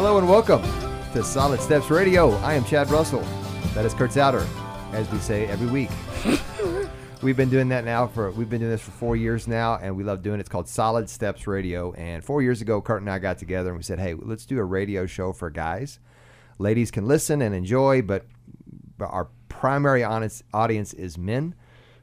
Hello and welcome to Solid Steps Radio. I am Chad Russell. That is Kurt Souter, as we say every week. we've been doing that now for we've been doing this for four years now, and we love doing it. It's called Solid Steps Radio. And four years ago, Kurt and I got together and we said, "Hey, let's do a radio show for guys. Ladies can listen and enjoy, but, but our primary audience is men."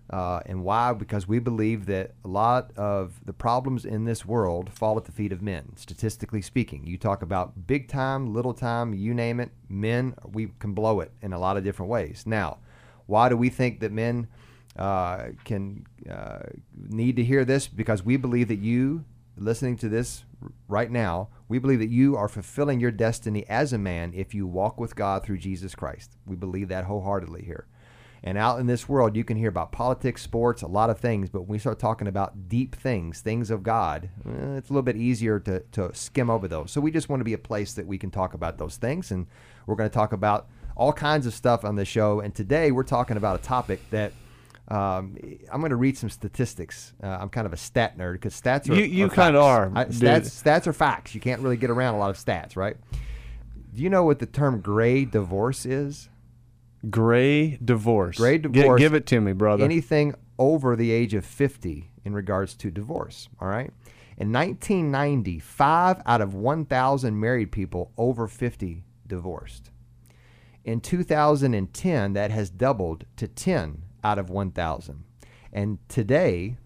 Uh, and why? Because we believe that a lot of the problems in this world fall at the feet of men, statistically speaking. You talk about big time, little time, you name it, men, we can blow it in a lot of different ways. Now, why do we think that men uh, can uh, need to hear this? Because we believe that you, listening to this right now, we believe that you are fulfilling your destiny as a man if you walk with God through Jesus Christ. We believe that wholeheartedly here. And out in this world, you can hear about politics, sports, a lot of things. But when we start talking about deep things, things of God, eh, it's a little bit easier to, to skim over those. So we just want to be a place that we can talk about those things. And we're going to talk about all kinds of stuff on the show. And today we're talking about a topic that um, I'm going to read some statistics. Uh, I'm kind of a stat nerd because stats are. You, you kind of are. I, stats, stats are facts. You can't really get around a lot of stats, right? Do you know what the term gray divorce is? Gray divorce. Gray divorce. G- give it to me, brother. Anything over the age of 50 in regards to divorce. All right. In 1990, five out of 1,000 married people over 50 divorced. In 2010, that has doubled to 10 out of 1,000. And today,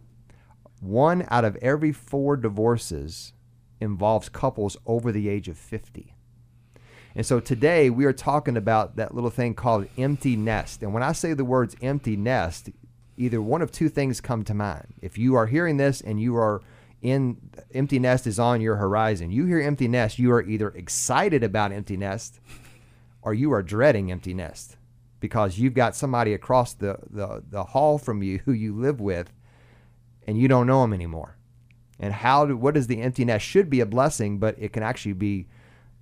one out of every four divorces involves couples over the age of 50. And so today we are talking about that little thing called empty nest. And when I say the words empty nest, either one of two things come to mind. If you are hearing this and you are in empty nest is on your horizon, you hear empty nest, you are either excited about empty nest or you are dreading empty nest because you've got somebody across the, the, the hall from you who you live with and you don't know them anymore. And how do, what is the empty nest should be a blessing, but it can actually be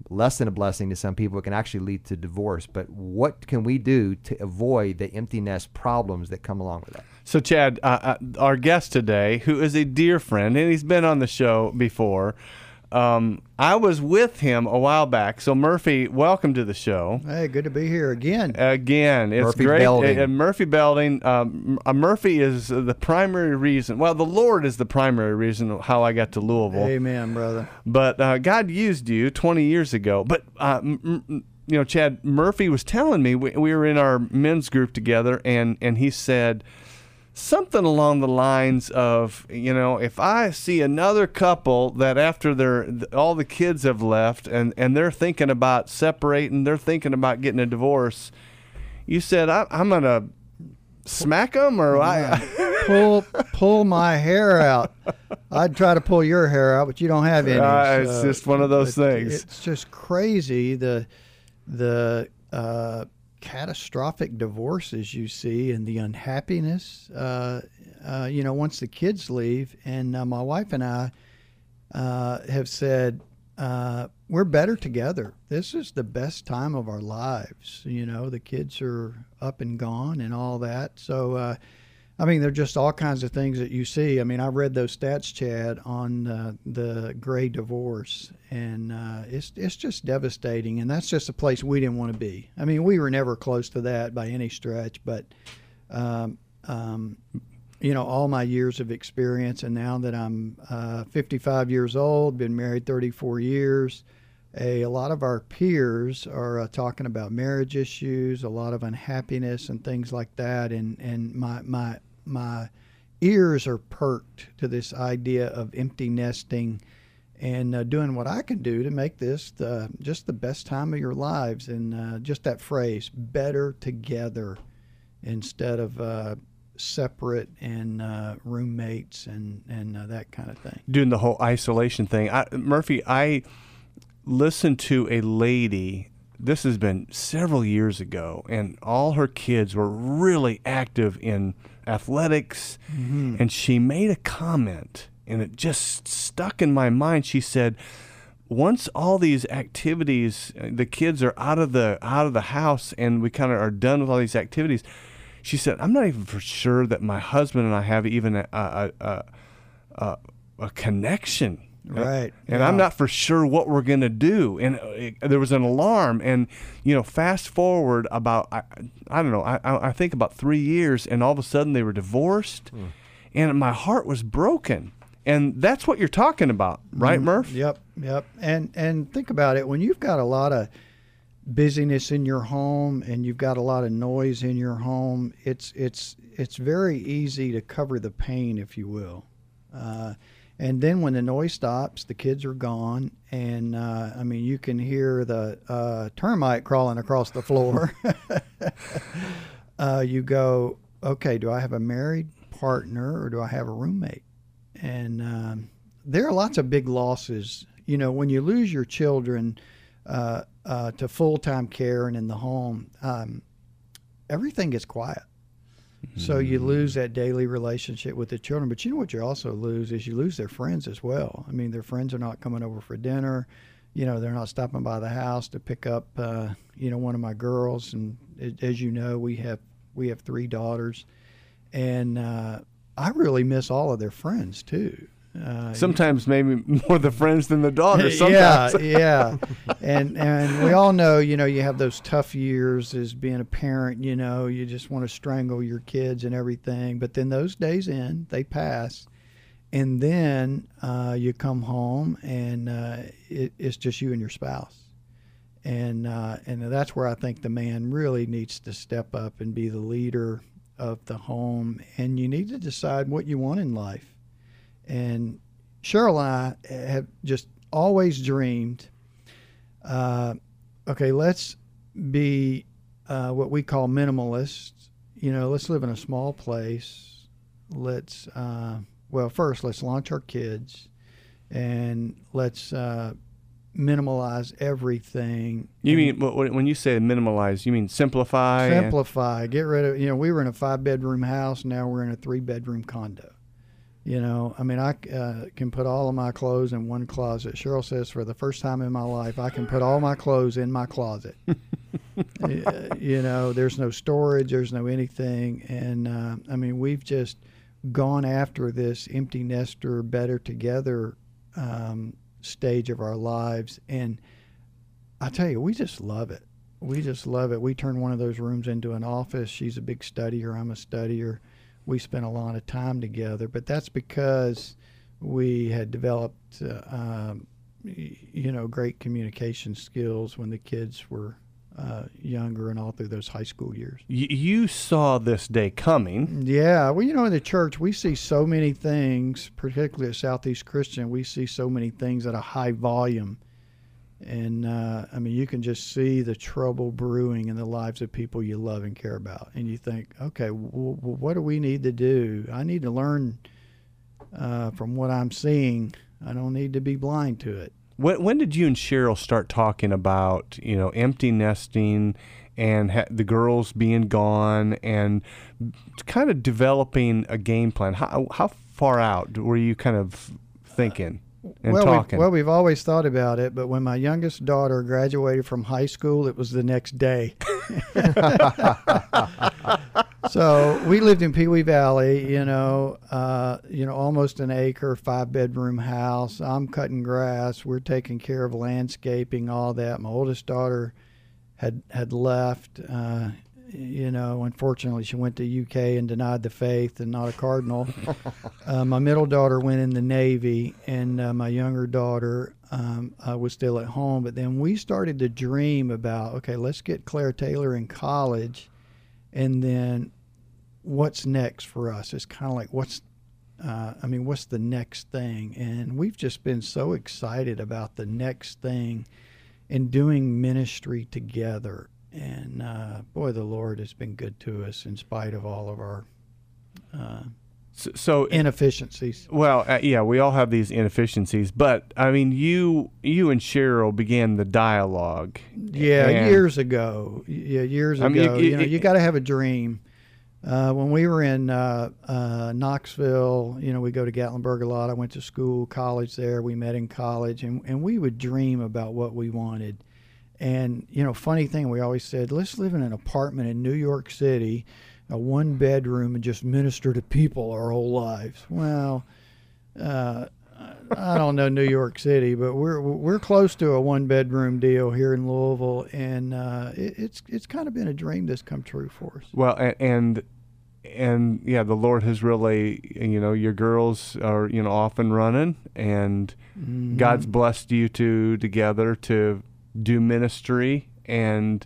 less than a blessing to some people. It can actually lead to divorce. But what can we do to avoid the empty nest problems that come along with that? So, Chad, uh, uh, our guest today, who is a dear friend, and he's been on the show before. Um, I was with him a while back. So Murphy, welcome to the show. Hey, good to be here again. Again, it's Murphy great. Belding. Uh, Murphy Belding. Um, uh, Murphy is the primary reason. Well, the Lord is the primary reason how I got to Louisville. Amen, brother. But uh, God used you 20 years ago. But uh, m- you know, Chad Murphy was telling me we, we were in our men's group together, and and he said something along the lines of, you know, if I see another couple that after their all the kids have left and and they're thinking about separating, they're thinking about getting a divorce, you said I, I'm gonna smack them or I. pull pull my hair out. I'd try to pull your hair out, but you don't have any. Uh, it's just one of those things. It's just crazy the the uh, catastrophic divorces you see and the unhappiness. Uh, uh, you know, once the kids leave, and uh, my wife and I uh, have said uh, we're better together. This is the best time of our lives. You know, the kids are up and gone and all that. So, uh, I mean, there are just all kinds of things that you see. I mean, I read those stats, Chad, on uh, the gray divorce, and uh, it's it's just devastating. And that's just a place we didn't want to be. I mean, we were never close to that by any stretch, but. Um, um, you know, all my years of experience, and now that I'm uh, 55 years old, been married 34 years, a, a lot of our peers are uh, talking about marriage issues, a lot of unhappiness, and things like that. And and my my my ears are perked to this idea of empty nesting and uh, doing what I can do to make this the, just the best time of your lives. And uh, just that phrase, better together, instead of uh, separate and uh, roommates and and uh, that kind of thing. doing the whole isolation thing. I, Murphy, I listened to a lady. This has been several years ago, and all her kids were really active in athletics. And she made a comment, and it just stuck in my mind. She said, "Once all these activities, uh, the kids are out of the out of the house, and we kind of are done with all these activities." She said, "I'm not even for sure that my husband and I have even a a, a, a, a connection Right. and I'm not for sure what we're going to do. And uh, it, there was an alarm. And, you know, fast forward about, I, I don't know, I, I think about three years, and all of a sudden they were divorced, and my heart was broken. And that's what you're talking about, right, Murph? Yep, yep. And and think about it when you've got a lot of busyness in your home and you've got a lot of noise in your home, it's it's it's very easy to cover the pain, if you will. Uh, and then when the noise stops, the kids are gone, and uh, I mean you can hear the uh, termite crawling across the floor. uh, you go, okay, do I have a married partner or do I have a roommate? And um, there are lots of big losses. You know, when you lose your children uh, uh, to full time care and in the home, um, everything gets quiet. So you lose that daily relationship with the children. But you know what you also lose is you lose their friends as well. I mean, their friends are not coming over for dinner. You know, they're not stopping by the house to pick up, uh, you know, one of my girls. And a- as you know, we have we have three daughters, and uh, I really miss all of their friends too. Uh, Sometimes maybe more the friends than the daughters. yeah, Sometimes. yeah, and and we all know, you know, you have those tough years as being a parent. You know, you just want to strangle your kids and everything. But then those days end, they pass, and then uh, you come home and uh, it, it's just you and your spouse, and uh, and that's where I think the man really needs to step up and be the leader of the home, and you need to decide what you want in life. And Cheryl and I have just always dreamed. Uh, okay, let's be uh, what we call minimalists. You know, let's live in a small place. Let's uh, well, first let's launch our kids, and let's uh, minimalize everything. You mean wh- wh- when you say minimalize, you mean simplify? and- simplify? Get rid of. You know, we were in a five bedroom house. Now we're in a three bedroom condo. You know, I mean, I uh, can put all of my clothes in one closet. Cheryl says, for the first time in my life, I can put all my clothes in my closet. Uh, you know, there's no storage, there's no anything. And uh, I mean, we've just gone after this empty nester, better together um, stage of our lives. And I tell you, we just love it. We just love it. We turn one of those rooms into an office. She's a big studier, I'm a studier we spent a lot of time together, but that's because we had developed, uh, um, you know, great communication skills when the kids were uh, younger and all through those high school years. Y- you saw this day coming. Yeah, well, you know, in the church, we see so many things, particularly at Southeast Christian, we see so many things at a high volume. And uh, I mean, you can just see the trouble brewing in the lives of people you love and care about. And you think, okay, w- w- what do we need to do? I need to learn uh, from what I'm seeing. I don't need to be blind to it. When, when did you and Cheryl start talking about you know empty nesting and ha- the girls being gone and kind of developing a game plan? How how far out were you kind of thinking and well, talking? We, well, we've always thought about it, but when my youngest daughter graduated from high school, it was the next day. so we lived in Pewee Valley, you know, uh, you know, almost an acre, five bedroom house. I'm cutting grass. We're taking care of landscaping, all that. My oldest daughter had had left. Uh, you know, unfortunately, she went to UK and denied the faith and not a cardinal. uh, my middle daughter went in the Navy, and uh, my younger daughter um, uh, was still at home. But then we started to dream about okay, let's get Claire Taylor in college, and then what's next for us? It's kind of like what's uh, I mean, what's the next thing? And we've just been so excited about the next thing and doing ministry together. And uh, boy, the Lord has been good to us in spite of all of our uh, so, so inefficiencies. Well, uh, yeah, we all have these inefficiencies, but I mean, you you and Cheryl began the dialogue. Yeah, years ago. Yeah, years I mean, ago. you- you, know, you- you got to have a dream. Uh, when we were in uh, uh, Knoxville, you know, we go to Gatlinburg a lot. I went to school, college there. We met in college, and, and we would dream about what we wanted. And you know, funny thing, we always said, let's live in an apartment in New York City, a one bedroom, and just minister to people our whole lives. Well, uh, I don't know New York City, but we're we're close to a one bedroom deal here in Louisville, and uh, it, it's it's kind of been a dream that's come true for us. Well, and, and and yeah, the Lord has really, you know, your girls are, you know, off and running, and Mm-hmm. God's blessed you two together to do ministry. And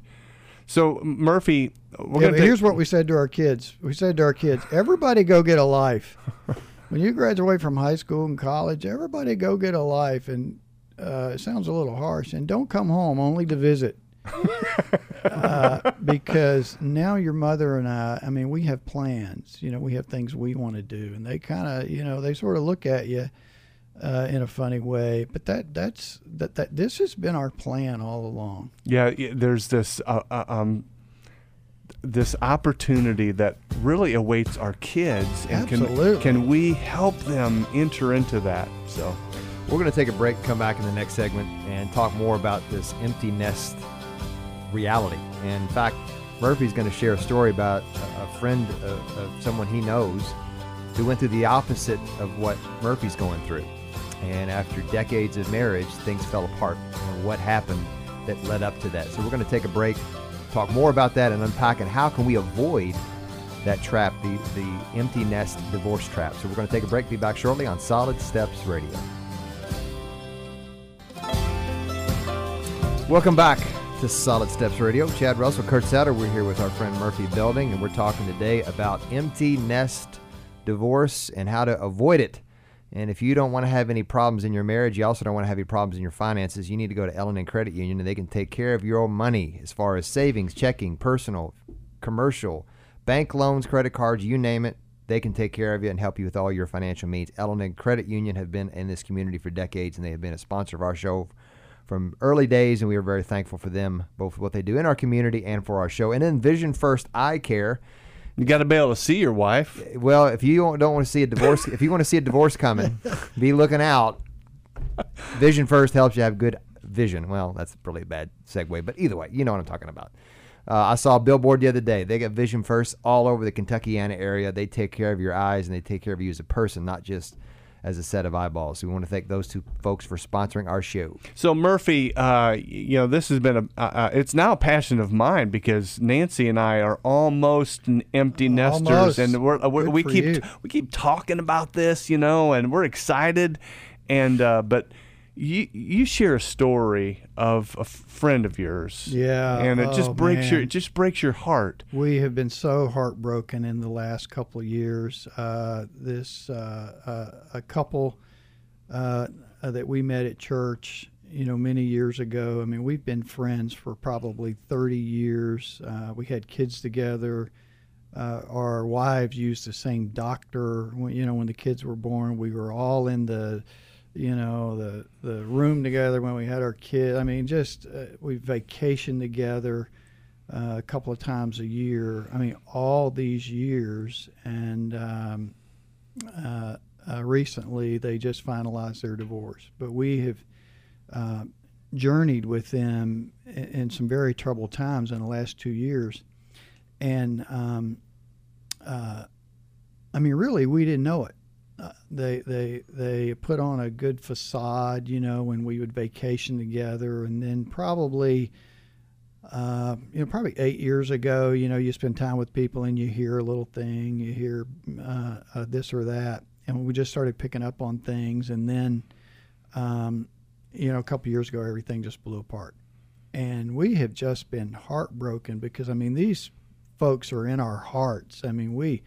so, Murphy, we're Yeah, take- here's what we said to our kids. We said to our kids, everybody go get a life. when you graduate from high school and college, everybody go get a life. And uh, it sounds a little harsh. And don't come home only to visit. uh, because now your mother and I, I mean, we have plans. You know, we have things we want to do, and they kind of, you know, they sort of look at you uh, in a funny way. But that that's that that this has been our plan all along. yeah, there's this, uh, uh, um, this opportunity that really awaits our kids, and can Absolutely. can we help them enter into that? So, We're going to take a break, come back in the next segment, and talk more about this empty nest reality. And in fact, Murphy's going to share a story about a, a friend of, of someone he knows who went through the opposite of what Murphy's going through. And after decades of marriage, things fell apart. And what happened that led up to that? So we're going to take a break, talk more about that, and unpack and how can we avoid that trap, the the empty nest divorce trap. So we're going to take a break. Be back shortly on Solid Steps Radio. Welcome back to Solid Steps Radio. Chad Russell, Kurt Satter. We're here with our friend Murphy Belding, and we're talking today about empty nest divorce and how to avoid it. And if you don't want to have any problems in your marriage, you also don't want to have any problems in your finances, you need to go to L&N Credit Union, and they can take care of your money as far as savings, checking, personal, commercial, bank loans, credit cards, you name it. They can take care of you and help you with all your financial needs. L&N Credit Union have been in this community for decades, and they have been a sponsor of our show from early days, and we are very thankful for them, both for what they do in our community and for our show. And then Vision First Eye Care. You got to be able to see your wife. Well, if you don't don't want to see a divorce, if you want to see a divorce coming, be looking out. Vision First helps you have good vision. Well, that's probably a bad segue, but either way, you know what I'm talking about. Uh, I saw a billboard the other day. They got Vision First all over the Kentuckiana area. They take care of your eyes and they take care of you as a person, not just as a set of eyeballs. So we want to thank those two folks for sponsoring our show. So Murphy, uh, you know, this has been a. Uh, uh, it's now a passion of mine because Nancy and I are almost empty nesters, Almost. and we're, uh, we're, we keep you. we keep talking about this, you know, and we're excited. And uh, but you you share a story of a friend of yours, Yeah, and it just oh, breaks your it just breaks your heart. We have been so heartbroken in the last couple of years. Uh, this uh, uh, a couple uh, that we met at church, you know, many years ago. I mean, we've been friends for probably 30 years. Uh, we had kids together. Uh, our wives used the same doctor. When, you know, when the kids were born, we were all in the, you know, the the room together when we had our kid. I mean, just uh, we vacationed together uh, a couple of times a year. I mean, all these years, and um, uh, uh, recently they just finalized their divorce. But we have uh, journeyed with them in, in some very troubled times in the last two years, and um, uh, I mean, really, we didn't know it. Uh, they they they put on a good facade, you know, when we would vacation together, and then probably uh, you know, probably eight years ago, you know, you spend time with people and you hear a little thing, you hear uh, uh, this or that, and we just started picking up on things, and then, um, you know, a couple years ago, everything just blew apart, and we have just been heartbroken because I mean, these folks are in our hearts. I mean, we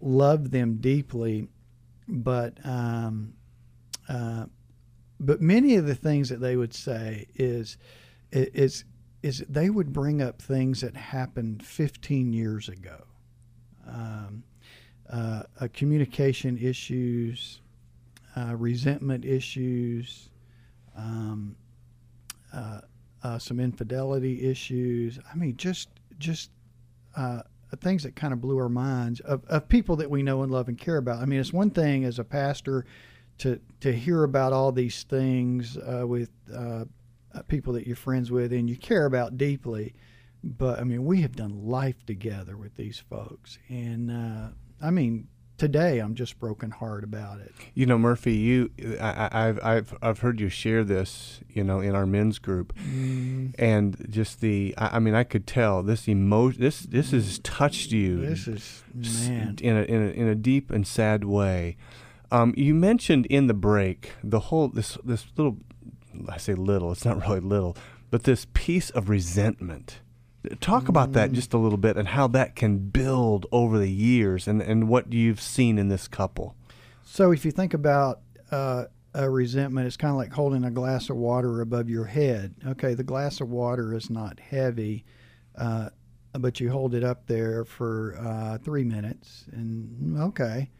love them deeply, but um, uh, but many of the things that they would say is is is they would bring up things that happened 15 years ago, um, uh, uh, communication issues, uh, resentment issues, um, uh, uh, some infidelity issues. I mean, just just things that kind of blew our minds of, of people that we know and love and care about. I mean, it's one thing as a pastor to to hear about all these things uh, with uh, uh, people that you're friends with and you care about deeply. But I mean, we have done life together with these folks, and uh, I mean, today I'm just broken heart about it. You know, Murphy, you, I, I- I've, I've, I've heard you share this, you know, in our men's group, and just the, I, I mean, I could tell this emotion, this, this has touched you, This is man. in a, in a, in a deep and sad way. Um, you mentioned in the break the whole this this little, I say little, it's not really little, but this piece of resentment. Talk about that just a little bit and how that can build over the years and, and what you've seen in this couple. So if you think about uh, a resentment, it's kind of like holding a glass of water above your head. Okay, the glass of water is not heavy, uh, but you hold it up there for uh, three minutes, and okay,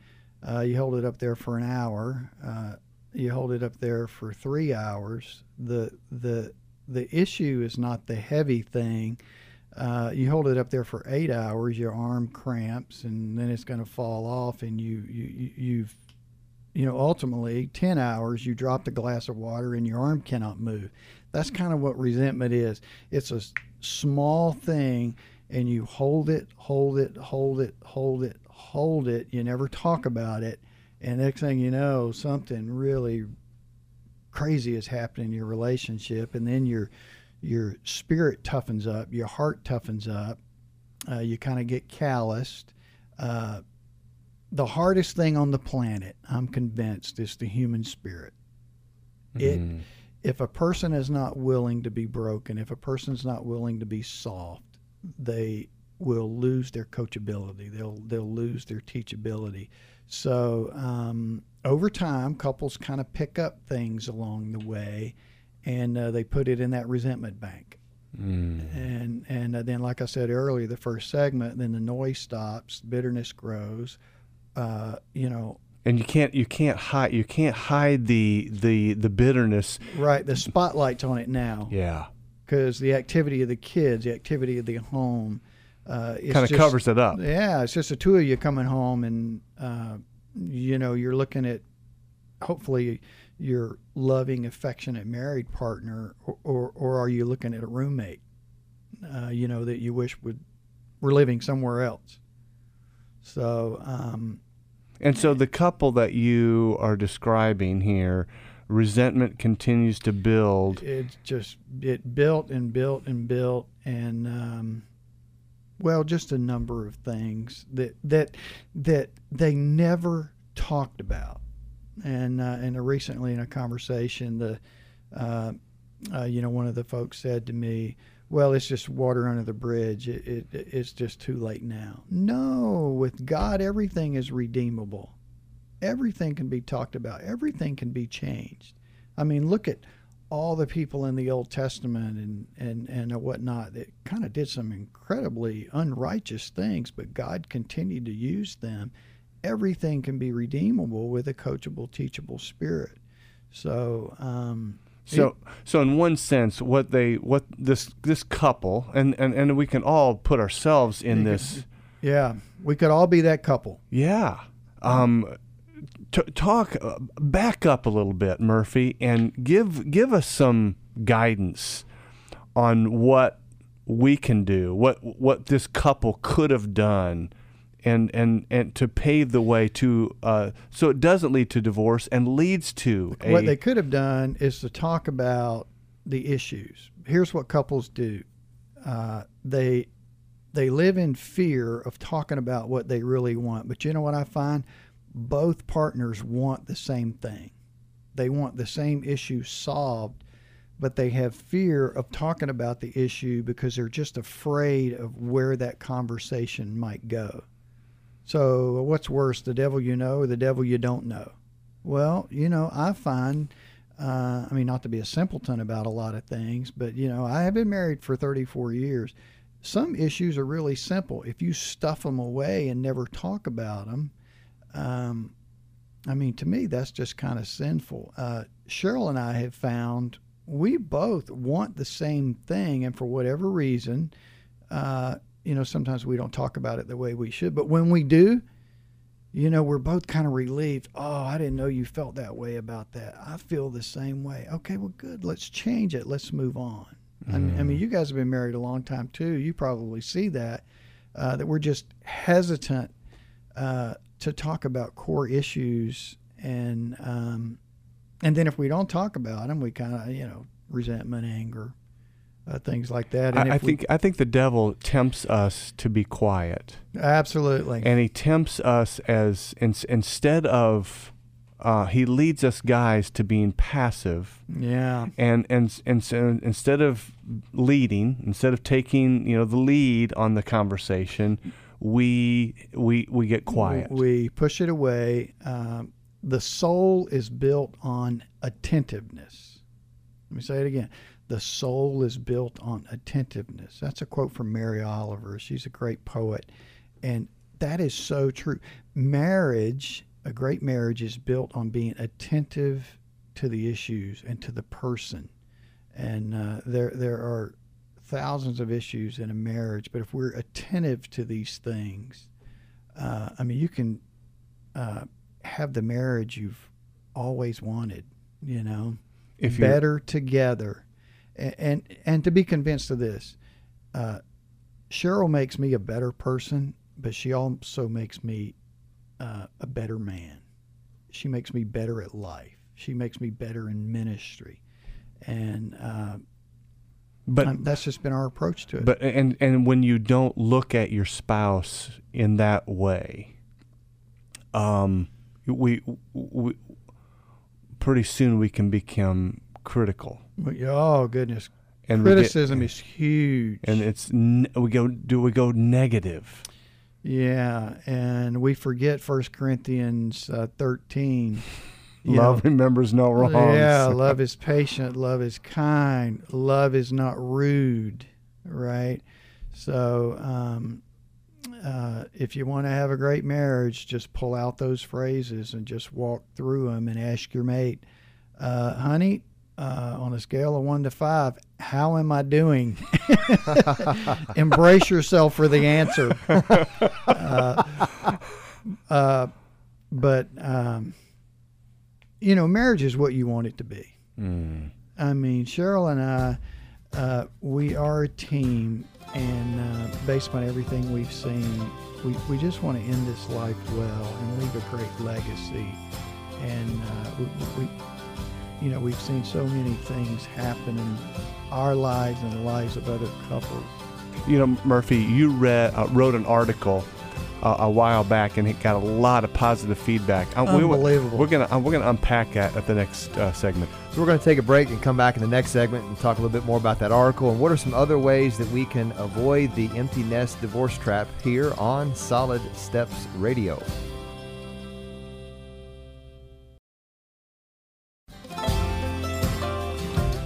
uh, you hold it up there for an hour. Uh, you hold it up there for three hours. The the the issue is not the heavy thing. Uh, you hold it up there for eight hours, your arm cramps, and then it's going to fall off, and you, you you- you've you know ultimately 10 hours you drop the glass of water and your arm cannot move. That's kind of what resentment is. It's a small thing and you hold it hold it hold it hold it hold it. You never talk about it. And next thing you know something really crazy is happening in your relationship and then your your spirit toughens up your heart toughens up uh, you kind of get calloused uh, the hardest thing on the planet, I'm convinced, is the human spirit. It, Mm. if a person is not willing to be broken, if a person's not willing to be soft, they will lose their coachability. They'll they'll lose their teachability. So um, over time, couples kind of pick up things along the way, and uh, they put it in that resentment bank Mm. and and uh, then like I said earlier, the first segment, then the noise stops, bitterness grows. Uh, you know, And you can't you can't hide you can't hide the the the bitterness. right? The spotlight's on it now Yeah, because the activity of the kids, the activity of the home, uh, kind of covers it up. Yeah, it's just the two of you coming home, and uh, you know you're looking at hopefully your loving, affectionate married partner, or or, or are you looking at a roommate? Uh, you know that you wish would were living somewhere else. So um, And so the couple that you are describing here, resentment continues to build. it just it built and built and built and um, well just a number of things that that that they never talked about and uh, and recently in a conversation the uh, uh, you know one of the folks said to me well it's just water under the bridge. It, it it's just too late now. No with God everything is redeemable. Everything can be talked about. Everything can be changed. I mean, look at all the people in the Old Testament and and and whatnot that kind of did some incredibly unrighteous things, but God continued to use them. Everything can be redeemable with a coachable, teachable spirit. So, um, So, so in one sense, what they, what this this couple, and and and we can all put ourselves in this. yeah, we could all be that couple. Yeah. Um, t- talk uh, back up a little bit, Murphy, and give give us some guidance on what we can do, what what this couple could have done, and and and to pave the way to uh, so it doesn't lead to divorce and leads to a what they could have done is to talk about the issues. Here's what couples do: uh, they they live in fear of talking about what they really want. But you know what I find? Both partners want the same thing. They want the same issue solved, but they have fear of talking about the issue because they're just afraid of where that conversation might go. So, what's worse, the devil you know or the devil you don't know? Well, you know, I find, uh, I mean, not to be a simpleton about a lot of things, but, you know, I have been married for 34 years. Some issues are really simple. If you stuff them away and never talk about them, um, I mean, to me, that's just kind of sinful. Uh, Cheryl and I have found we both want the same thing, and for whatever reason, uh, you know, sometimes we don't talk about it the way we should, but when we do, you know, we're both kind of relieved. Oh, I didn't know you felt that way about that. I feel the same way. Okay, well, good. Let's change it. Let's move on. I, mean, I mean, you guys have been married a long time too. You probably see that uh, that we're just hesitant uh, to talk about core issues and um, and then if we don't talk about them, we kind of you know resentment, anger, uh, things like that. And I, I if we- think I think the devil tempts us to be quiet, absolutely. and he tempts us as in, instead of uh, he leads us guys to being passive, yeah, and and and so instead of leading, instead of taking you know the lead on the conversation, we we we get quiet. We push it away. Um, the soul is built on attentiveness. Let me say it again. The soul is built on attentiveness. That's a quote from Mary Oliver. She's a great poet. And that is so true. Marriage, a great marriage, is built on being attentive to the issues and to the person. And uh, there, there are thousands of issues in a marriage, but if we're attentive to these things, uh, I mean, you can uh, have the marriage you've always wanted, you know, If better together. And, and, to be convinced of this, uh, Cheryl makes me a better person, but she also makes me uh, a better man. She makes me better at life. She makes me better in ministry. And uh, but um, that's just been our approach to it. But and and when you don't look at your spouse in that way, um, we, we pretty soon we can become critical, oh, goodness. and we get- Criticism is huge. and it's we go do we go negative. Yeah, and we forget First Corinthians uh, thirteen. Love know. remembers no wrongs. Yeah, love is patient, love is kind, love is not rude, right? So, um, uh, if you want to have a great marriage, just pull out those phrases and just walk through them and ask your mate, uh, honey, uh, on a scale of one to five, how am I doing? Embrace yourself for the answer. uh, uh, but, um, you know, marriage is what you want it to be. Mm. I mean, Cheryl and I, uh, we are a team, and uh, based on everything we've seen, we, we just want to end this life well and leave a great legacy. And uh, we, we, you know, we've seen so many things happen in our lives and the lives of other couples. You know, Murphy, you read uh, wrote an article uh, a while back, and it got a lot of positive feedback. Uh, we- Unbelievable. we're gonna uh, we're gonna unpack that at the next uh, segment. So we're going to take a break and come back in the next segment and talk a little bit more about that article and what are some other ways that we can avoid the empty nest divorce trap here on Solid Steps Radio.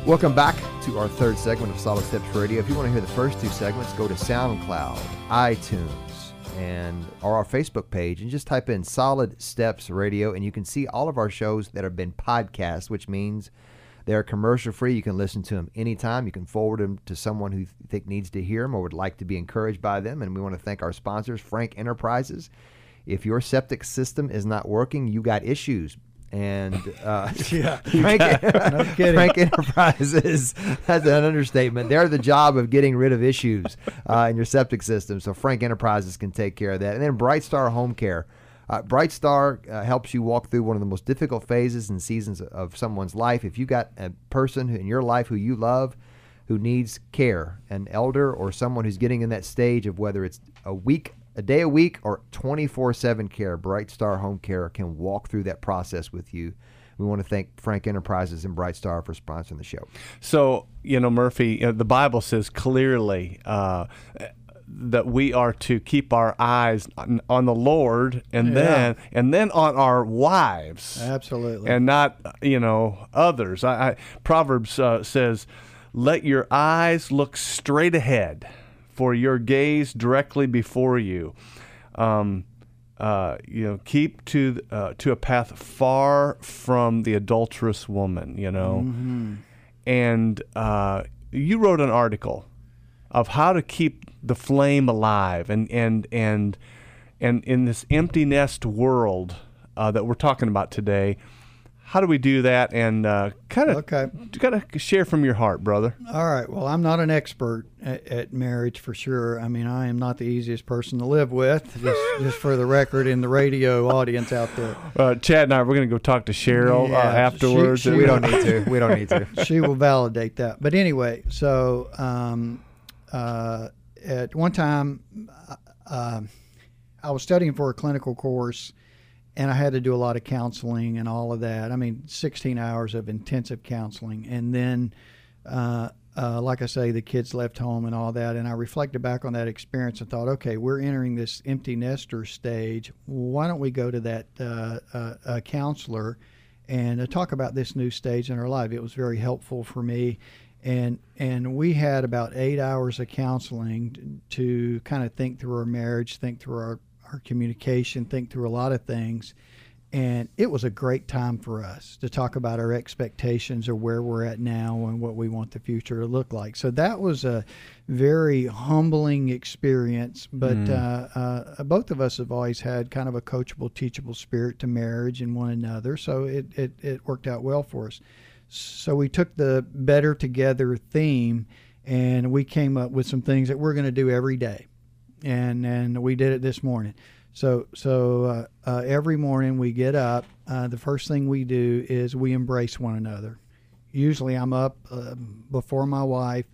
Welcome back to our third segment of Solid Steps Radio. If you want to hear the first two segments, go to SoundCloud, iTunes, and or our Facebook page and just type in Solid Steps Radio and you can see all of our shows that have been podcast, which means they're commercial free. You can listen to them anytime. You can forward them to someone who you think needs to hear them or would like to be encouraged by them. And we want to thank our sponsors, Frank Enterprises. If your septic system is not working, you got issues. And uh, Yeah. Frank, No. Frank Enterprises has an understatement. They're the job of getting rid of issues uh, in your septic system. So Frank Enterprises can take care of that. And then Bright Star Home Care. Uh, Bright Star uh, helps you walk through one of the most difficult phases and seasons of someone's life. If you've got a person in your life who you love, who needs care, an elder or someone who's getting in that stage of whether it's a week, a day a week, or 24/7 care, Bright Star Home Care can walk through that process with you. We want to thank Frank Enterprises and Bright Star for sponsoring the show. So, you know, Murphy, uh, the Bible says clearly uh, that we are to keep our eyes on, on the Lord and Yeah. then and then on our wives Absolutely. and not, you know, others. I, I Proverbs uh, says, "Let your eyes look straight ahead, for your gaze directly before you." Um, uh, you know, keep to uh, to a path far from the adulterous woman. You know, Mm-hmm. and uh, you wrote an article of how to keep the flame alive, and and and and in this empty nest world uh, that we're talking about today, how do we do that? And uh, kind of Okay. kind of share from your heart, brother. All right. Well, I'm not an expert at, at marriage for sure. I mean, I am not the easiest person to live with, just, just for the record in the radio audience out there. Uh, Chad and I we're going to go talk to Cheryl Yeah, uh, afterwards. she- and- We don't need to. We don't need to. she will validate that. But anyway, so um, uh, at one time, uh, I was studying for a clinical course, and I had to do a lot of counseling and all of that. I mean, 16 hours of intensive counseling, and then. Uh, uh, like I say, the kids left home and all that, and I reflected back on that experience and thought, okay, we're entering this empty nester stage. Why don't we go to that uh, uh, counselor and uh, talk about this new stage in our life. It was very helpful for me, and and we had about eight hours of counseling to kind of think through our marriage, think through our our communication, think through a lot of things. And it was a great time for us to talk about our expectations or where we're at now and what we want the future to look like. So that was a very humbling experience. But uh, uh, both of us have always had kind of a coachable, teachable spirit to marriage and one another. So it, it, it worked out well for us. So we took the better together theme and we came up with some things that we're going to do every day. And, and we did it this morning. So, so uh, uh, every morning we get up. Uh, the first thing we do is we embrace one another. Usually, I'm up uh, before my wife,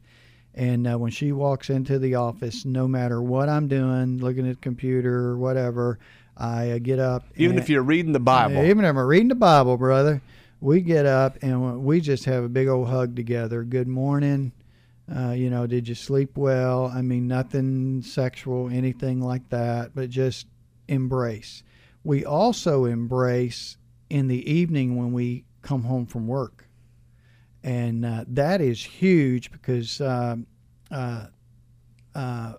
and uh, when she walks into the office, no matter what I'm doing, looking at the computer or whatever, I uh, get up. Even if you're reading the Bible. even if I'm reading the Bible, brother, we get up and we just have a big old hug together. Good morning. Uh, you know, did you sleep well? I mean, nothing sexual, anything like that, but just embrace. We also embrace in the evening when we come home from work. And uh, that is huge because um, uh, uh,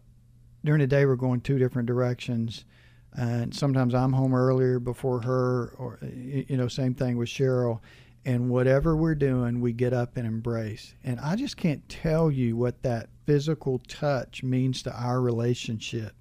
during the day we're going two different directions and sometimes I'm home earlier before her, or you know, same thing with Cheryl. And whatever we're doing, we get up and embrace. And I just can't tell you what that physical touch means to our relationship.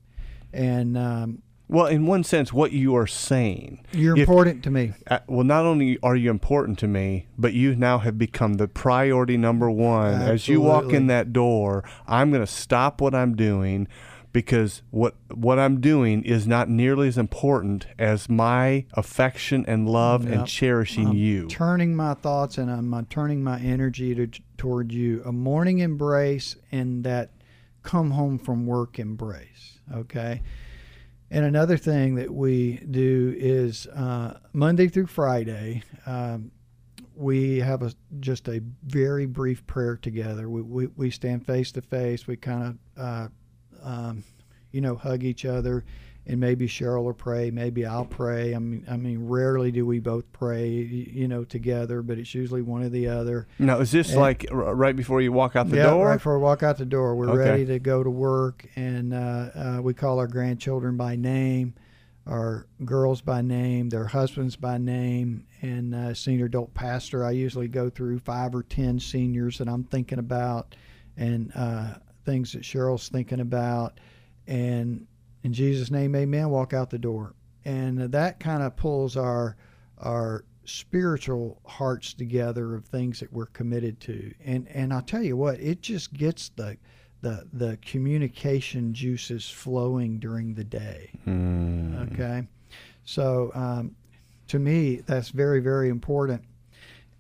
And um, well, in one sense, what you are saying. you're If- important to me. Uh, well, not only are you important to me, but you now have become the priority number one. As you walk in that door, I'm going to stop what I'm doing because what what I'm doing is not nearly as important as my affection and love and cherishing I'm you. turning my thoughts and I'm uh, turning my energy to, toward you. A morning embrace and that come home from work embrace. Okay. And another thing that we do is uh, Monday through Friday, um, we have a just a very brief prayer together. We, we, we stand face to face. We kind of, uh, um, you know, hug each other and maybe Cheryl will pray, maybe I'll pray. I mean, I mean, rarely do we both pray, you know, together, but it's usually one or the other. now, is this And- like r- right before you walk out the yeah, door? right before we walk out the door, we're Okay. ready to go to work, and uh, uh, we call our grandchildren by name, our girls by name, their husbands by name, and uh, senior adult pastor. I usually go through five or ten seniors that I'm thinking about, and uh, things that Cheryl's thinking about, and in Jesus' name, Amen. Walk out the door, and that kind of pulls our our spiritual hearts together of things that we're committed to. And and I'll tell you what, it just gets the the the communication juices flowing during the day. Mm. Okay, so um, to me, that's very very important.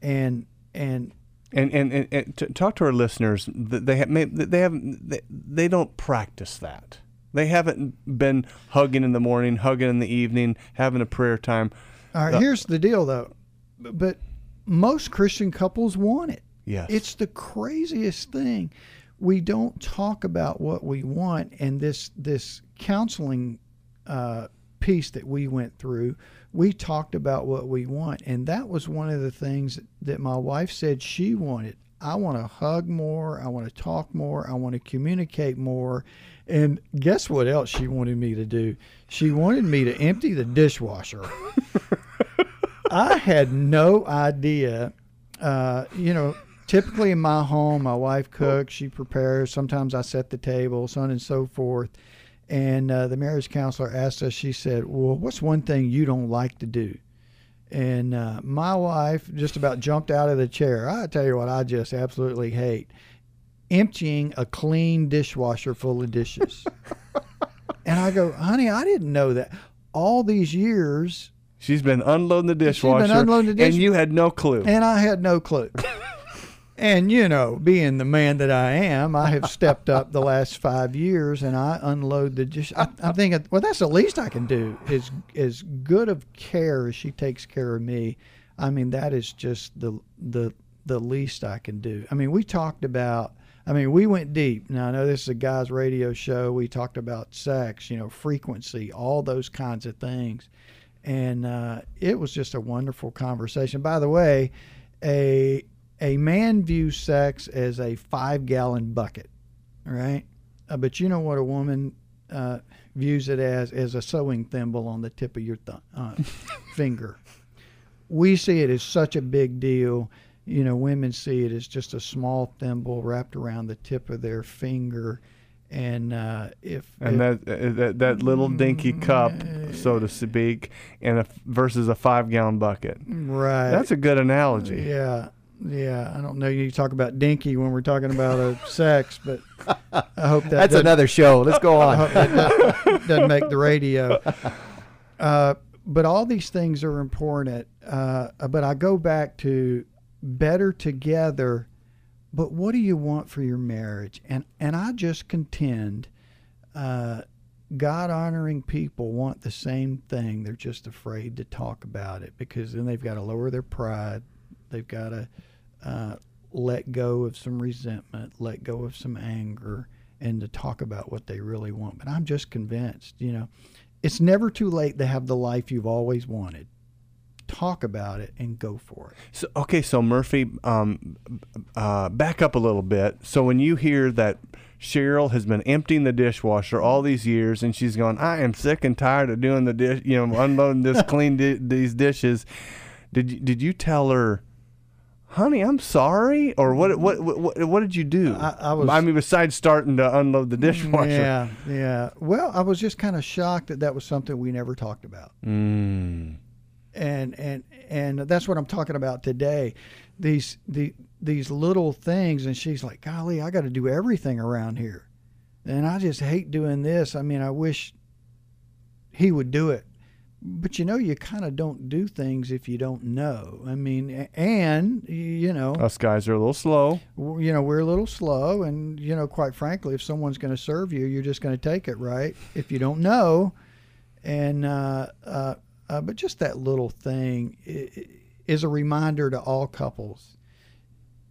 And and And and, and, and to talk to our listeners. They have they have they, they don't practice that. They haven't been hugging in the morning, hugging in the evening, having a prayer time. all right, Uh, here's the deal though, but most Christian couples want it. Yes, It's the craziest thing. We don't talk about what we want, and this this counseling uh, piece that we went through, we talked about what we want, and that was one of the things that my wife said she wanted. I want to hug more. I want to talk more. I want to communicate more. And guess what else she wanted me to do? She wanted me to empty the dishwasher. I had no idea. Uh, you know, typically in my home, my wife cooks, she prepares. Sometimes I set the table, so on and so forth. And uh, the marriage counselor asked us, she said, Well, what's one thing you don't like to do? And uh, my wife just about jumped out of the chair. I tell you what, I just absolutely hate emptying a clean dishwasher full of dishes. and I go, honey, I didn't know that. All these years, She's been unloading the dishwasher, unloading the and you had no clue. and I had no clue. and you know, being the man that I am, I have stepped up the last five years, and I unload the just, I, I'm thinking, well, that's the least I can do. Is as good of care as she takes care of me. I mean, that is just the the the least I can do. I mean, we talked about. I mean, we went deep. Now I know this is a guy's radio show. We talked about sex, you know, frequency, all those kinds of things and uh, it was just a wonderful conversation. By the way, a a man views sex as a five gallon bucket, right? Uh, but you know what a woman uh, views it as as a sewing thimble on the tip of your th- uh, finger. We see it as such a big deal. You know, women see it as just a small thimble wrapped around the tip of their finger. And uh, if and if- that, uh, that that little dinky cup, so to speak, and a, versus a five gallon bucket. right, That's a good analogy. Yeah, yeah. I don't know. You talk about dinky when we're talking about uh, sex, but I hope that That's another show. Let's go I on. hope that doesn't, doesn't make the radio. Uh, but all these things are important. Uh, but I go back to better together. But what do you want for your marriage? And and I just contend, uh, God honoring people want the same thing. They're just afraid to talk about it because then they've got to lower their pride. They've got to uh, let go of some resentment, let go of some anger, and to talk about what they really want. But I'm just convinced, you know, it's never too late to have the life you've always wanted. Talk about it and go for it. So, okay, so Murphy, um, uh, back up a little bit. So when you hear that Cheryl has been emptying the dishwasher all these years, and she's going, "I am sick and tired of doing the dish, you know, unloading this, clean di- these dishes," did you, did you tell her? Honey, I'm sorry, or what? What? What, what did you do? I- I was- I mean, besides starting to unload the dishwasher. Yeah, yeah. Well, I was just kind of shocked that that was something we never talked about. Mm. and and and that's what I'm talking about today. These the these little things, and she's like, "Golly, I got to do everything around here," and I just hate doing this. I mean, I wish he would do it, but you know, you kind of don't do things if you don't know. I mean, and you know, Us guys are a little slow. you know, we're a little slow, and you know, quite frankly, if someone's going to serve you, you're just going to take it, right? If you don't know, and uh, uh, uh, but just that little thing is a reminder to all couples.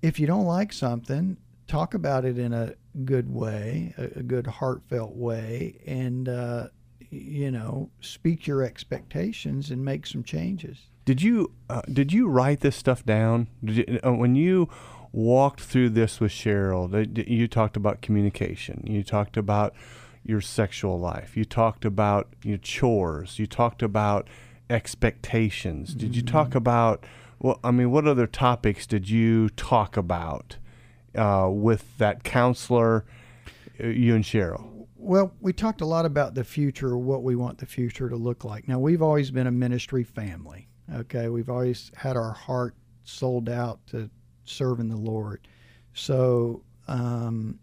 If you don't like something, talk about it in a good way, a, good heartfelt way, and uh, you know, speak your expectations and make some changes. Did you uh, did you write this stuff down? Did you, uh, when you walked through this with Cheryl, you talked about communication. You talked about your sexual life. You talked about your chores. You talked about expectations. Did you talk about well? I mean, what other topics did you talk about uh, with that counselor, uh, you and Cheryl? Well, we talked a lot about the future, what we want the future to look like. Now, we've always been a ministry family. Okay, we've always had our heart sold out to serving the Lord. So, um,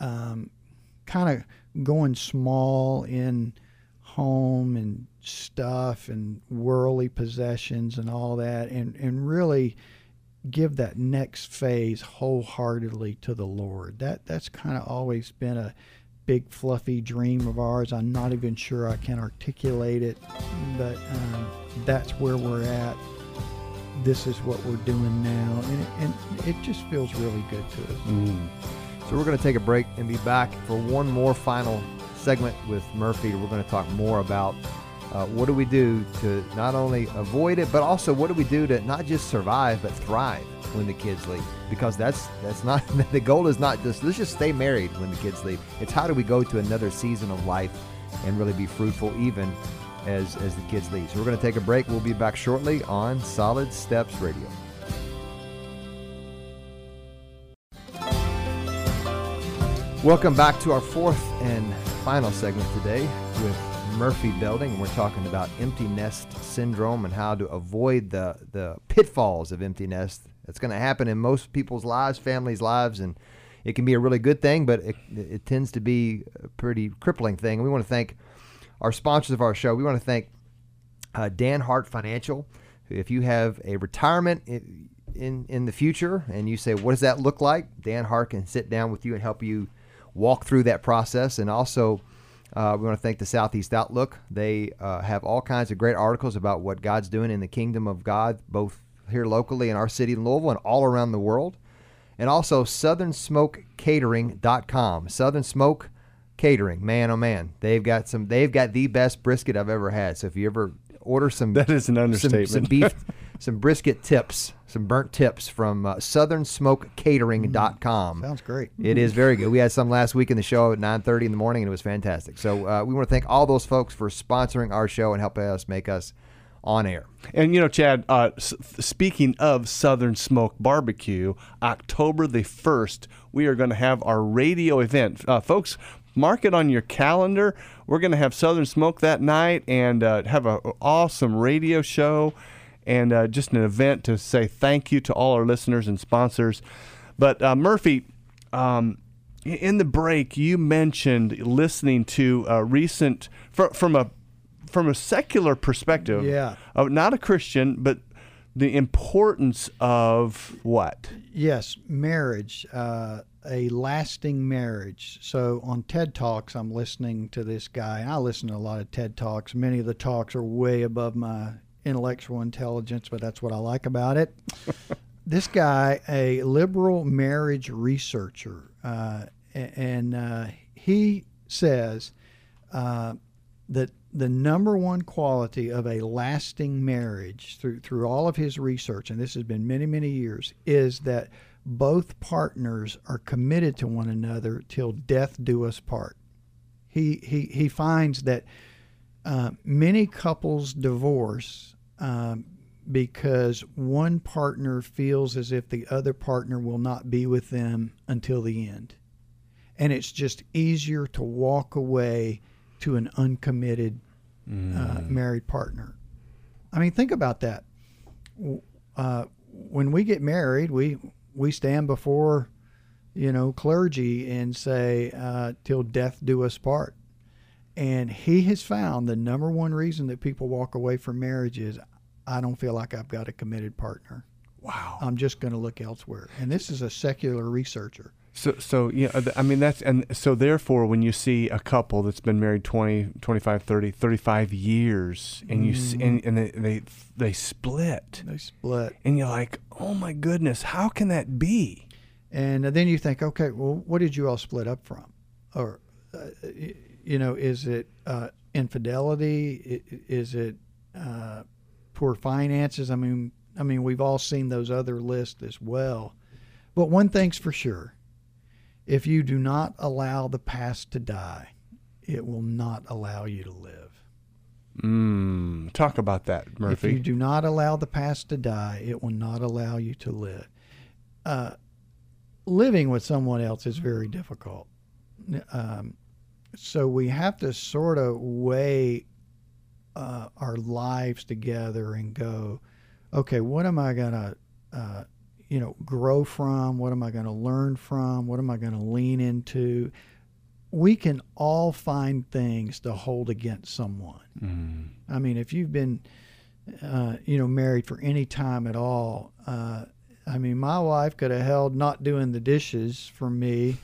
um, kind of going small in home and stuff and worldly possessions and all that, and and really give that next phase wholeheartedly to the Lord. That that's kind of always been a big fluffy dream of ours. I'm not even sure I can articulate it, but um, that's where we're at. This is what we're doing now, and it, and it just feels really good to us. Mm. So we're going to take a break and be back for one more final segment with Murphy. We're going to talk more about uh, what do we do to not only avoid it, but also what do we do to not just survive but thrive when the kids leave? Because that's that's not the goal. Is not just let's just stay married when the kids leave. It's how do we go to another season of life and really be fruitful even as as the kids leave. So we're going to take a break. We'll be back shortly on Solid Steps Radio. Welcome back to our fourth and final segment today with Murphy Building, and we're talking about empty nest syndrome and how to avoid the, the pitfalls of empty nest. It's going to happen in most people's lives, families' lives, and it can be a really good thing, but it, it tends to be a pretty crippling thing. We want to thank our sponsors of our show. We want to thank uh, Dan Hart Financial. If you have a retirement in, in in the future and you say, what does that look like? Dan Hart can sit down with you and help you walk through that process. And also, uh, we want to thank the Southeast Outlook. They uh, have all kinds of great articles about what God's doing in the kingdom of God, both here locally in our city in Louisville and all around the world. And also southernsmokecatering.com. Southern Smoke Catering, man oh man. They've got some they've got the best brisket I've ever had. So if you ever order some That is an some, understatement. some beef some brisket tips, some burnt tips from uh, southernsmokecatering.com. Sounds great. It is very good. We had some last week in the show at 9:30 in the morning, and it was fantastic. So uh, we want to thank all those folks for sponsoring our show and helping us make us on air. And you know, Chad. Uh, s- speaking of Southern Smoke Barbecue, October the first, we are going to have our radio event, uh, folks. Mark it on your calendar. We're going to have Southern Smoke that night and uh, have an awesome radio show and uh, just an event to say thank you to all our listeners and sponsors. But uh, Murphy, um, in the break, you mentioned listening to a recent fr- from a from a secular perspective. Yeah. Uh, not a Christian, but the importance of what? Yes, marriage, uh, a lasting marriage. So on TED Talks, I'm listening to this guy, and I listen to a lot of TED Talks. Many of the talks are way above my intellectual intelligence, but that's what I like about it. this guy, a liberal marriage researcher, uh, and uh, he says uh, that the number one quality of a lasting marriage through through all of his research, and this has been many many years, is that both partners are committed to one another till death do us part. He he he finds that uh, many couples divorce um, because one partner feels as if the other partner will not be with them until the end, and it's just easier to walk away to an uncommitted uh, married partner. I mean, think about that. Uh, when we get married, we we stand before, you know, clergy and say, uh, "Till death do us part." And he has found the number one reason that people walk away from marriage is, "I don't feel like I've got a committed partner. Wow. I'm just going to look elsewhere." And this is a secular researcher. So, so yeah, uh, th- I mean that's and so therefore when you see a couple that's been married 20, 25, 30, 35 years and you see, and, and they, they they split They split. and you're like, "Oh my goodness, how can that be?" And then you think, okay, well, what did you all split up from? Or, uh, you know, is it uh, infidelity? Is it uh, poor finances? I mean, I mean, we've all seen those other lists as well. But one thing's for sure: if you do not allow the past to die, it will not allow you to live. Mm, talk about that, Murphy. If you do not allow the past to die, it will not allow you to live. Uh, living with someone else is very difficult. Um, so we have to sort of weigh uh, our lives together and go, okay, what am I going to, uh, you know, grow from? What am I going to learn from? What am I going to lean into? We can all find things to hold against someone. Mm. I mean, if you've been, uh, you know, married for any time at all, uh, I mean, my wife could have held not doing the dishes for me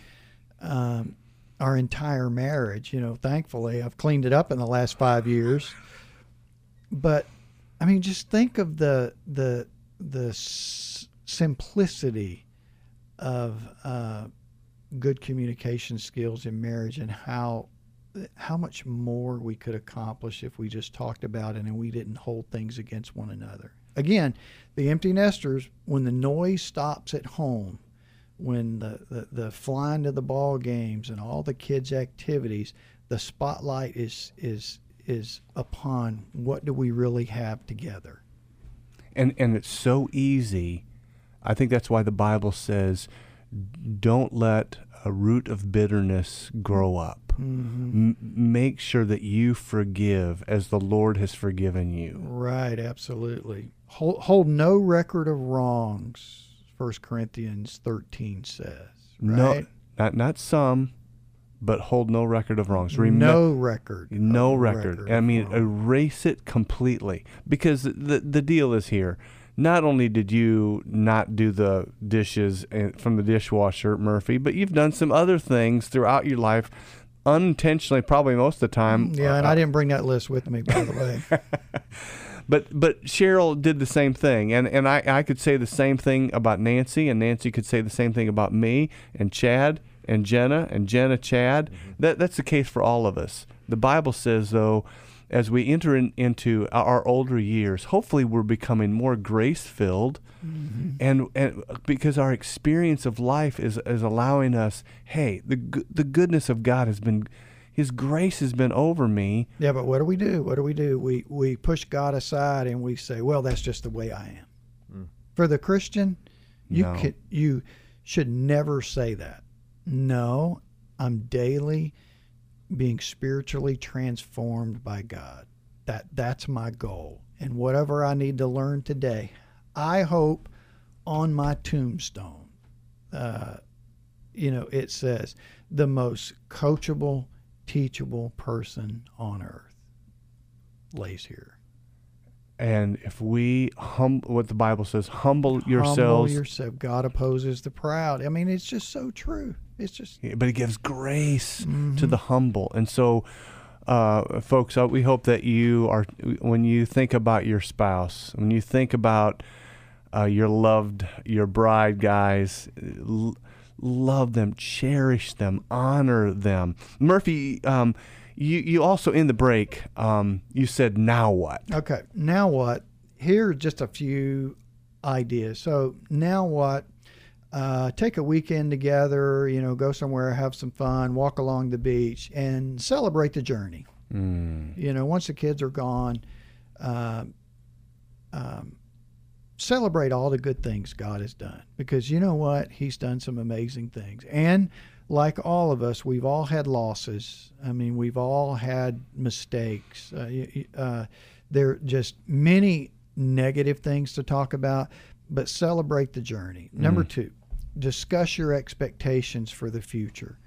um, our entire marriage. You know, thankfully, I've cleaned it up in the last five years. But I mean, just think of the the the simplicity of uh, good communication skills in marriage and how how much more we could accomplish if we just talked about it and we didn't hold things against one another. Again, the empty nesters, when the noise stops at home, when the, the, the flying to the ball games and all the kids' activities, the spotlight is is is upon what do we really have together. and and it's so easy. I think that's why the Bible says, "Don't let a root of bitterness grow up. Mm-hmm. M- make sure that you forgive as the Lord has forgiven you. Right, absolutely. Hold, hold no record of wrongs. First Corinthians thirteen says. No, Right? not not some, but hold no record of wrongs. Remem- no record. no of record. I mean, erase it completely because the the deal is here. Not only did you not do the dishes from the dishwasher, Murphy, but you've done some other things throughout your life, unintentionally, probably most of the time. yeah, and Uh, I didn't bring that list with me, by the way. But but Cheryl did the same thing, and and I I could say the same thing about Nancy, and Nancy could say the same thing about me and Chad and Jenna and Jenna Chad. That that's the case for all of us. The Bible says though, as we enter in, into our older years, hopefully we're becoming more grace filled, mm-hmm. and and because our experience of life is is allowing us, hey, the the goodness of God has been. His grace has been over me. yeah, but what do we do? What do we do? We we push God aside and we say, "Well, that's just the way I am." Hmm. For the Christian, you No. can, you should never say that. No, I'm daily being spiritually transformed by God. That that's my goal. And whatever I need to learn today, I hope on my tombstone, uh, you know, it says the most coachable, teachable person on earth lays here. And if we hum, what the Bible says, humble yourselves. Humble yourself. God opposes the proud. I mean, it's just so true. It's just but it gives grace to Mm-hmm. the humble. And so, uh, folks, uh, we hope that you are, when you think about your spouse, when you think about uh, your loved, your bride, guys, l- love them, cherish them, honor them. Murphy, um, you you also in the break, um, you said, "Now what?" Okay, now what? Here are just a few ideas. So now what? Uh, take a weekend together. You know, go somewhere, have some fun, walk along the beach, and celebrate the journey. Mm. You know, once the kids are gone, uh, um, celebrate all the good things God has done because you know what? He's done some amazing things. And like all of us, we've all had losses. I mean, we've all had mistakes. Uh, uh, there are just many negative things to talk about, but celebrate the journey. Number two, discuss your expectations for the future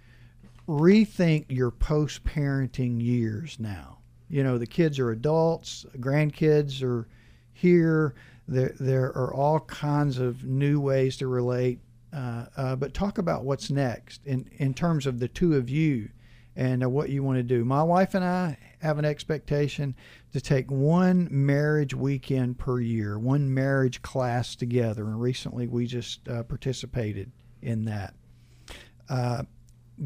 rethink your post parenting years now. You know, the kids are adults, grandkids are here. There, there are all kinds of new ways to relate. Uh, uh, but talk about what's next in, in terms of the two of you and uh, what you want to do. My wife and I have an expectation to take one marriage weekend per year, one marriage class together. And recently we just uh, participated in that. Uh,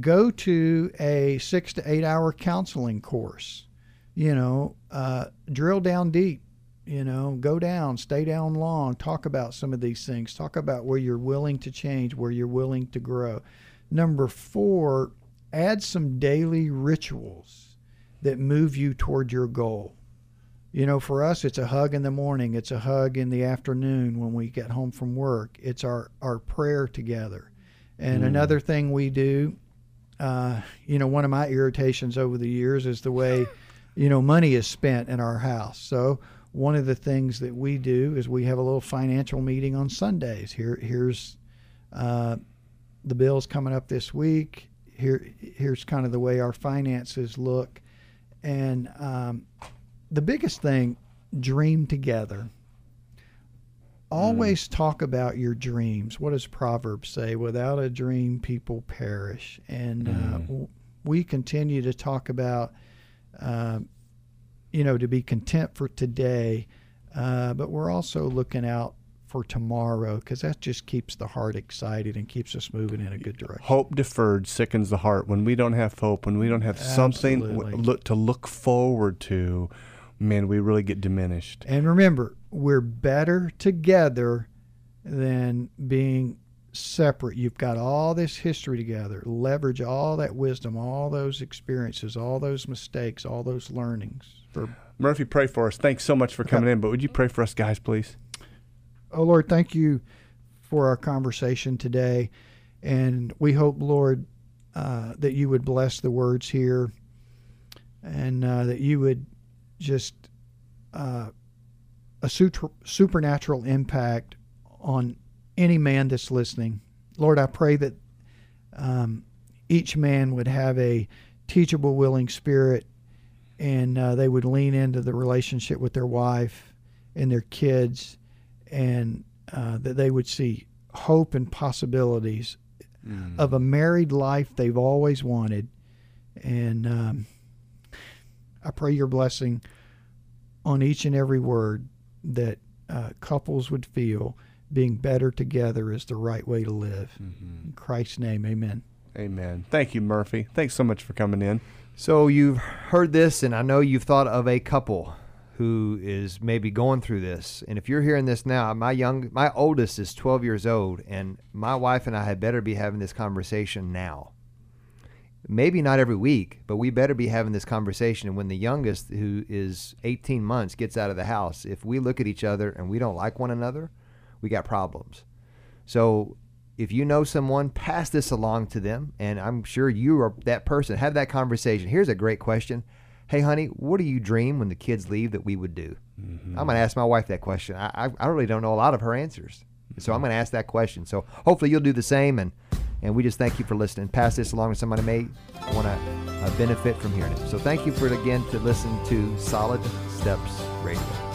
go to a six to eight hour counseling course. You know, uh, drill down deep. You know, go down, stay down long, talk about some of these things, talk about where you're willing to change, where you're willing to grow. Number four, add some daily rituals that move you toward your goal. You know, for us, it's a hug in the morning, it's a hug in the afternoon when we get home from work, it's our, our prayer together. And another thing we do, uh, you know, one of my irritations over the years is the way, you know, money is spent in our house. So one of the things that we do is we have a little financial meeting on Sundays. Here, here's uh, the bills coming up this week. Here, here's kind of the way our finances look, and um, the biggest thing, dream together. Always talk about your dreams. What does Proverbs say? Without a dream, people perish. And uh, w- we continue to talk about, uh, you know, to be content for today, uh, but we're also looking out for tomorrow because that just keeps the heart excited and keeps us moving in a good direction. Hope deferred sickens the heart. When we don't have hope, when we don't have something Absolutely. look to look forward to, man, we really get diminished. And remember, we're better together than being separate. You've got all this history together. Leverage all that wisdom, all those experiences, all those mistakes, all those learnings. For Murphy, pray for us. Thanks so much for coming in. But would you pray for us, guys, please? oh Lord, thank you for our conversation today, and we hope, Lord, uh, that you would bless the words here, and uh, that you would just uh, a super, supernatural impact on any man that's listening. Lord, I pray that um, each man would have a teachable, willing spirit, and uh, they would lean into the relationship with their wife and their kids, and uh, that they would see hope and possibilities mm. of a married life they've always wanted. And um, I pray your blessing on each and every word that uh, couples would feel being better together is the right way to live. Mm-hmm. In Christ's name, amen. Amen. Thank you, Murphy. Thanks so much for coming in. So you've heard this, and I know you've thought of a couple who is maybe going through this. And if you're hearing this now, my young, my oldest is 12 years old, and my wife and I had better be having this conversation now. Maybe not every week, but we better be having this conversation. And when the youngest, who is 18 months, gets out of the house, if we look at each other and we don't like one another, we got problems. So if you know someone, pass this along to them. And I'm sure you are that person. Have that conversation. Here's a great question Hey, honey, what do you dream when the kids leave that we would do? Mm-hmm. I'm going to ask my wife that question. I, I, really don't know a lot of her answers. So I'm going to ask that question. So hopefully you'll do the same. And, and we just thank you for listening. Pass this along to somebody may want to uh, benefit from hearing it. So thank you for again to listen to Solid Steps Radio.